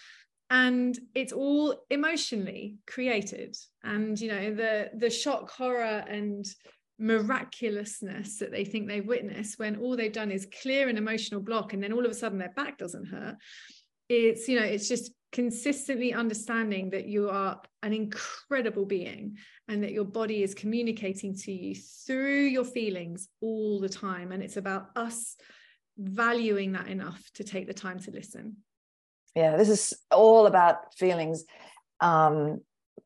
and it's all emotionally created. And you know the the shock horror and miraculousness that they think they've witnessed when all they've done is clear an emotional block and then all of a sudden their back doesn't hurt it's you know it's just consistently understanding that you are an incredible being and that your body is communicating to you through your feelings all the time and it's about us valuing that enough to take the time to listen yeah this is all about feelings um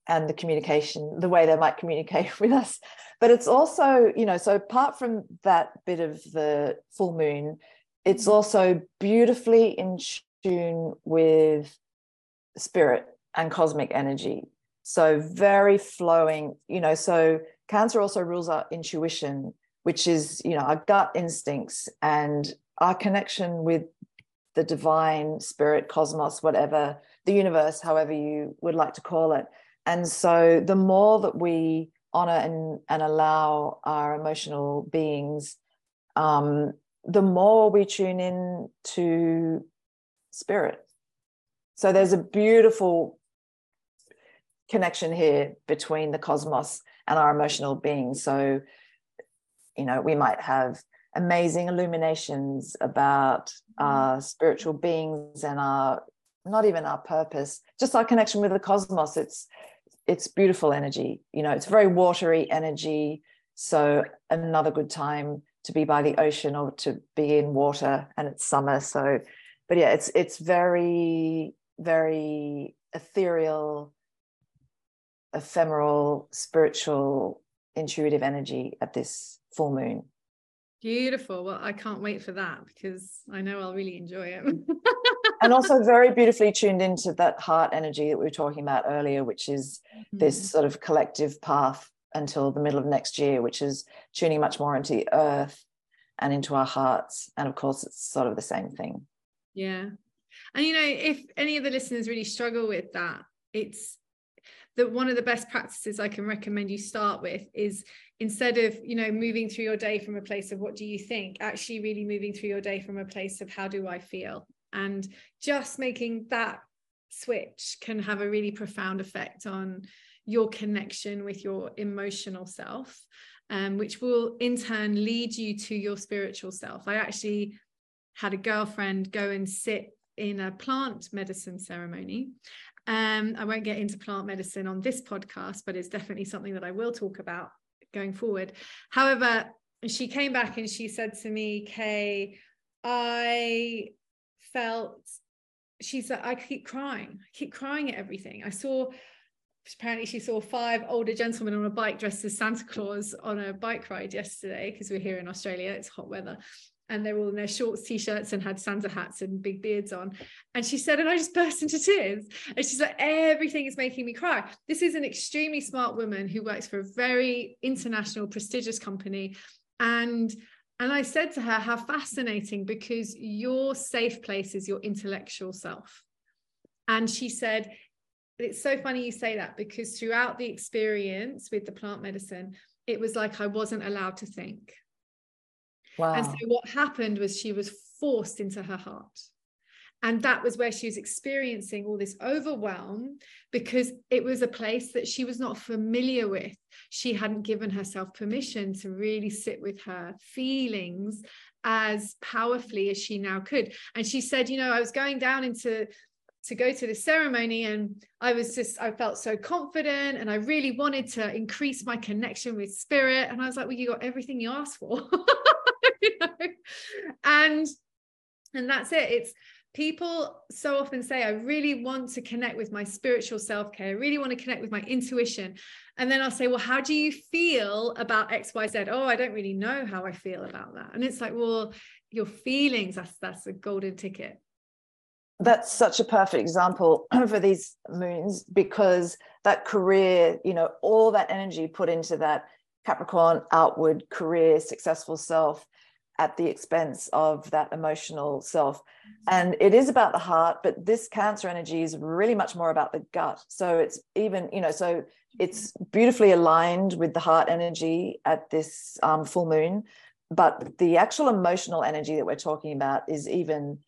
and the communication, the way they might communicate with us. But it's also, you know, so apart from that bit of the full moon, it's mm-hmm. also beautifully in tune with spirit and cosmic energy. So very flowing, you know, so Cancer also rules our intuition, which is, you know, our gut instincts and our connection with the divine spirit, cosmos, whatever, the universe, however you would like to call it. And so the more that we honor and, and allow our emotional beings, um, the more we tune in to spirit. So there's a beautiful connection here between the cosmos and our emotional being. So, you know, we might have amazing illuminations about mm-hmm. our spiritual beings and our not even our purpose, just our connection with the cosmos. It's it's beautiful energy. You know, it's very watery energy. So another good time to be by the ocean or to be in water and it's summer. So, but yeah, it's it's very, very ethereal, ephemeral, spiritual, intuitive energy at this full moon. Beautiful. Well, I can't wait for that because I know I'll really enjoy it. and also very beautifully tuned into that heart energy that we were talking about earlier, which is mm-hmm. this sort of collective path until the middle of next year, which is tuning much more into the earth and into our hearts. And of course, it's sort of the same thing. Yeah. And you know, if any of the listeners really struggle with that, it's that one of the best practices I can recommend you start with is instead of you know moving through your day from a place of what do you think actually really moving through your day from a place of how do I feel. And just making that switch can have a really profound effect on your connection with your emotional self um, which will in turn lead you to your spiritual self. I actually had a girlfriend go and sit in a plant medicine ceremony um, I won't get into plant medicine on this podcast, but it's definitely something that I will talk about going forward. However, she came back and she said to me, Kay, I felt, she said, I keep crying, I keep crying at everything. I saw, apparently, she saw five older gentlemen on a bike dressed as Santa Claus on a bike ride yesterday because we're here in Australia, it's hot weather and they're all in their shorts, t-shirts, and had Santa hats and big beards on. And she said, and I just burst into tears. And she's like, everything is making me cry. This is an extremely smart woman who works for a very international, prestigious company. And and I said to her, how fascinating, because your safe place is your intellectual self. And she said, it's so funny you say that because throughout the experience with the plant medicine, it was like I wasn't allowed to think. Wow. And so what happened was she was forced into her heart. And that was where she was experiencing all this overwhelm because it was a place that she was not familiar with. She hadn't given herself permission to really sit with her feelings as powerfully as she now could. And she said, You know, I was going down into to go to the ceremony and i was just i felt so confident and i really wanted to increase my connection with spirit and i was like well you got everything you asked for know? and and that's it. It's people so often say i really want to connect with my spiritual self-care. I really want to connect with my intuition. And then i'll say well how do you feel about xyz oh i don't really know how i feel about that. And it's like well your feelings that's that's a golden ticket. That's such a perfect example for these moons because that career you know all that energy put into that capricorn outward career successful self at the expense of that emotional self. And it is about the heart, but this Cancer energy is really much more about the gut. So it's even, you know, so it's beautifully aligned with the heart energy at this um, full moon. But the actual emotional energy that we're talking about is even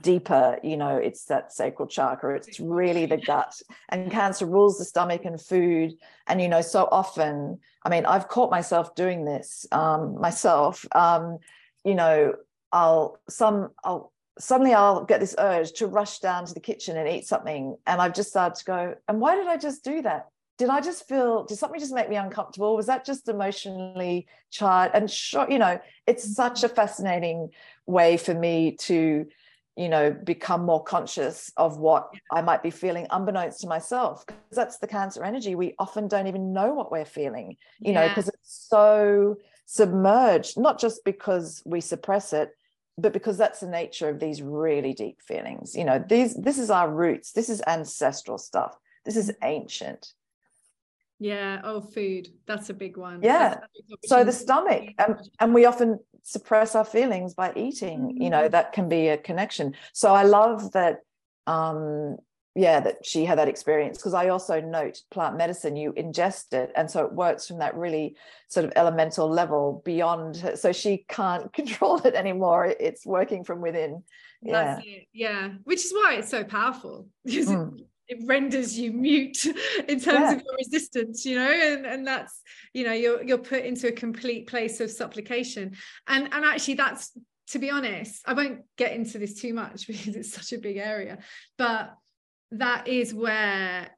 deeper you know it's that sacral chakra it's really the gut. and cancer rules the stomach and food. And you know so often i mean i've caught myself doing this um, myself um, you know i'll some i'll suddenly i'll get this urge to rush down to the kitchen and eat something. And i've just started to go and why did i just do that? Did i just feel did something just make me uncomfortable? Was that just emotionally charged? And sure you know it's such a fascinating way for me to you know become more conscious of what i might be feeling unbeknownst to myself because that's the cancer energy. We often don't even know what we're feeling you yeah. know because it's so submerged not just because we suppress it but because that's the nature of these really deep feelings. You know these this is our roots. This is ancestral stuff. This is mm-hmm. ancient yeah oh food that's a big one yeah so the stomach and, and we often suppress our feelings by eating mm-hmm. you know mm-hmm. that can be a connection so i love that um yeah that she had that experience because i also note plant medicine you ingest it and so it works from that really sort of elemental level beyond her, so she can't control it anymore it's working from within yeah yeah which is why it's so powerful mm. It, renders you mute in terms yeah. of your resistance you know and and that's you know you're you're put into a complete place of supplication. And and actually that's to be honest i won't get into this too much because it's such a big area but that is where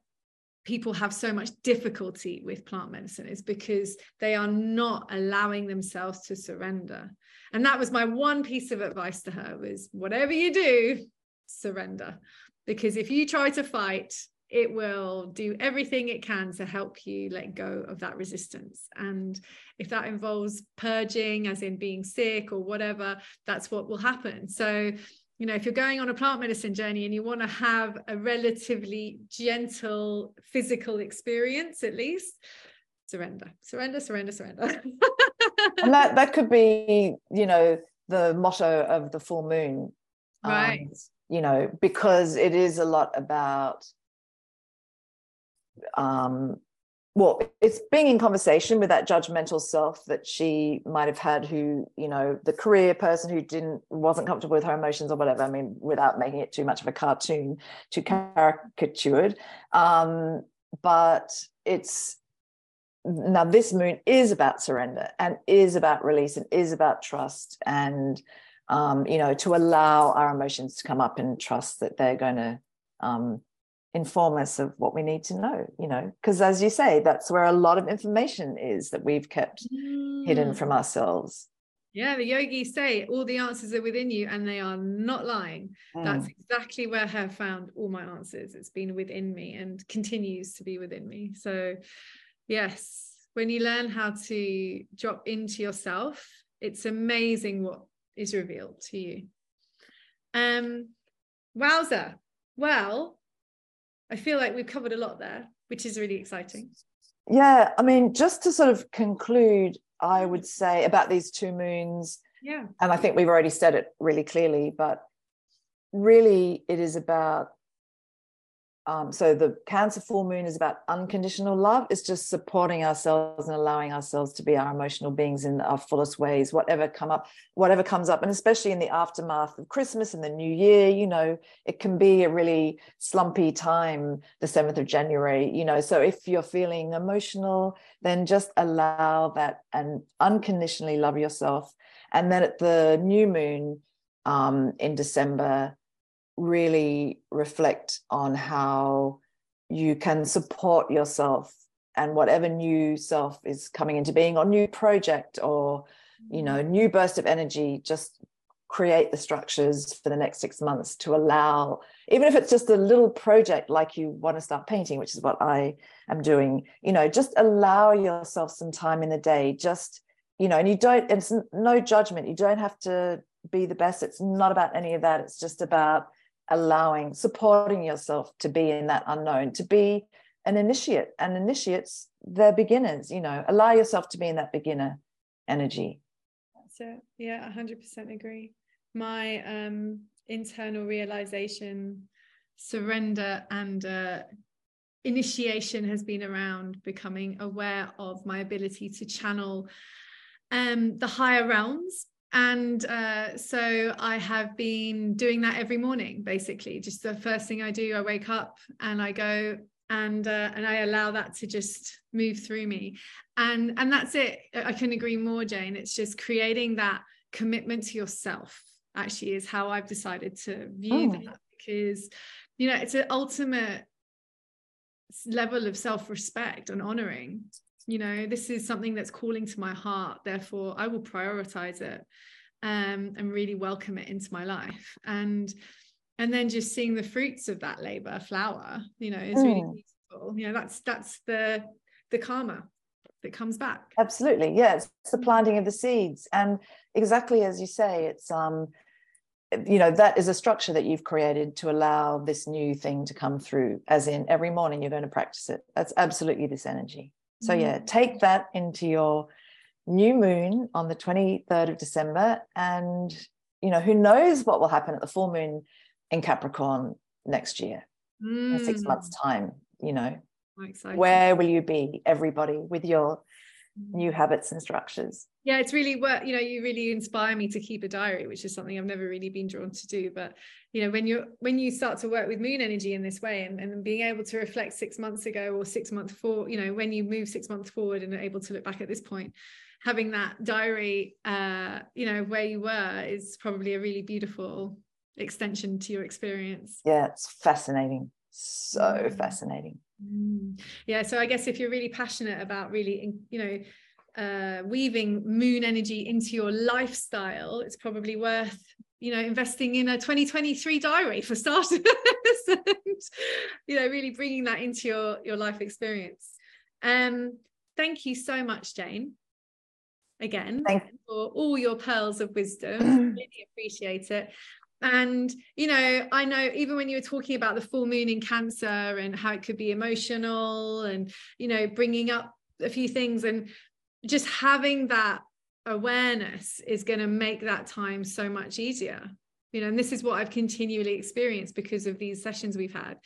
people have so much difficulty with plant medicine is because they are not allowing themselves to surrender. And that was my one piece of advice to her was whatever you do surrender because if you try to fight it will do everything it can to help you let go of that resistance. And if that involves purging as in being sick or whatever that's what will happen. So you know if you're going on a plant medicine journey and you want to have a relatively gentle physical experience at least surrender surrender surrender surrender. And that that could be you know the motto of the full moon. Right. Um, you know because it is a lot about um well it's being in conversation with that judgmental self that she might have had who you know the career person who didn't wasn't comfortable with her emotions or whatever i mean without making it too much of a cartoon too caricatured. Um, but it's now this moon is about surrender and is about release and is about trust and um, you know to allow our emotions to come up and trust that they're going to um, inform us of what we need to know you know because as you say that's where a lot of information is that we've kept mm. hidden from mm. ourselves yeah the yogis say all the answers are within you and they are not lying mm. that's exactly where i found all my answers it's been within me and continues to be within me so yes when you learn how to drop into yourself it's amazing what is revealed to you um wowza well I feel like we've covered a lot there, which is really exciting. Yeah, I mean, just to sort of conclude, I would say about these two moons. Yeah. And I think we've already said it really clearly, but really it is about um, so the Cancer full moon is about unconditional love. It's just supporting ourselves and allowing ourselves to be our emotional beings in our fullest ways, whatever come up, whatever comes up, and especially in the aftermath of Christmas and the New Year. You know, it can be a really slumpy time, the seventh of January. You know, so if you're feeling emotional, then just allow that and unconditionally love yourself. And then at the new moon um, in December really reflect on how you can support yourself and whatever new self is coming into being or new project or you know mm-hmm. new burst of energy just create the structures for the next six months to allow even if it's just a little project like you want to start painting which is what i am doing you know just allow yourself some time in the day. Just you know and you don't it's no judgment. You don't have to be the best. It's not about any of that. It's just about allowing, supporting yourself to be in that unknown, to be an initiate. And initiates, they're beginners, you know, allow yourself to be in that beginner energy. That's it. Yeah, 100% agree. My um, internal realization, surrender, and uh, initiation has been around becoming aware of my ability to channel um, the higher realms and uh, so I have been doing that every morning, basically. Just the first thing I do, I wake up and I go and uh, and I allow that to just move through me, and and that's it. I can agree more, Jane. It's just creating that commitment to yourself. Actually, is how I've decided to view oh. that because you know it's an ultimate level of self-respect and honoring you know this is something that's calling to my heart therefore i will prioritize it um, and really welcome it into my life. And and then just seeing the fruits of that labor flower you know is really mm. beautiful. You know that's that's the the karma that comes back. Absolutely yeah it's the mm. planting of the seeds. And exactly as you say it's um you know that is a structure that you've created to allow this new thing to come through as in every morning you're going to practice it. That's absolutely this energy so yeah, mm. take that into your new moon on the 23rd of December. And, you know, who knows what will happen at the full moon in Capricorn next year. mm. in six mm. months time you know where will you be everybody with your new habits and structures. Yeah it's really what you know you really inspire me to keep a diary which is something i've never really been drawn to do. But you know when you're when you start to work with moon energy in this way and, and being able to reflect six months ago or six months forward you know when you move six months forward and are able to look back at this point having that diary uh you know where you were is probably a really beautiful extension to your experience. Yeah it's fascinating. So mm. fascinating Mm. Yeah, so I guess if you're really passionate about really, you know, uh, weaving moon energy into your lifestyle, it's probably worth, you know, investing in a 2023 diary for starters, and you know, really bringing that into your your life experience. Um, thank you so much, Jane. Again, Thank for all your pearls of wisdom. really appreciate it and you know i know even when you were talking about the full moon in cancer and how it could be emotional and you know bringing up a few things and just having that awareness is going to make that time so much easier. You know and this is what i've continually experienced because of these sessions we've had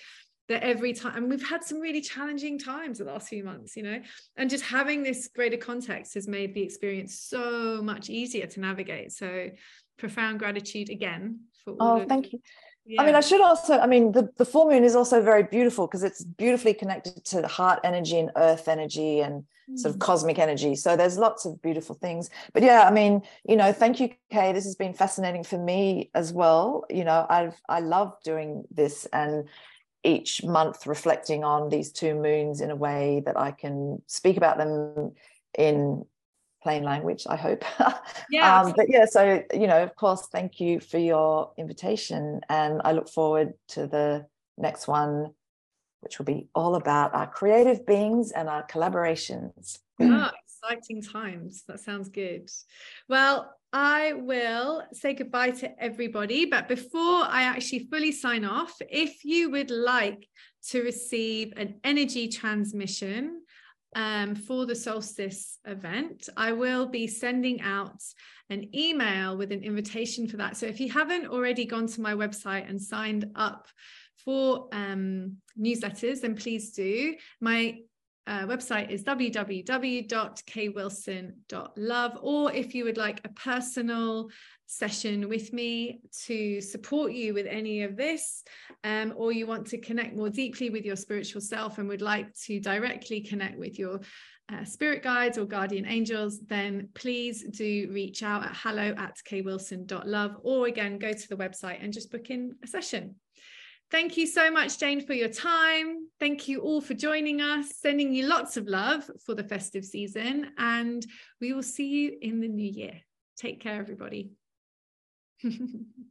that every time and we've had some really challenging times the last few months you know and just having this greater context has made the experience so much easier to navigate. So profound gratitude again for oh thank you yeah. I mean, I should also, I mean, the, the full moon is also very beautiful because it's beautifully connected to the heart energy and earth energy and mm. sort of mm. cosmic energy. So there's lots of beautiful things. But yeah, I mean, you know, thank you, Kay. This has been fascinating for me as well. You know, I've I love doing this and each month reflecting on these two moons in a way that I can speak about them in plain language i hope. Yeah um, but yeah so you know of course thank you for your invitation and i look forward to the next one which will be all about our creative beings and our collaborations. Oh, exciting times. That sounds good. Well I will say goodbye to everybody. But before I actually fully sign off, if you would like to receive an energy transmission um, for the solstice event, I will be sending out an email with an invitation for that. So if you haven't already gone to my website and signed up for um, newsletters, then please do. My uh, website is www.kwilson.love. Or if you would like a personal session with me to support you with any of this, um, or you want to connect more deeply with your spiritual self and would like to directly connect with your uh, spirit guides or guardian angels, then please do reach out at hello at kwilson.love or again, go to the website and just book in a session. Thank you so much, Jane, for your time. Thank you all for joining us, sending you lots of love for the festive season, and we will see you in the new year. Take care, everybody. 哼哼哼哼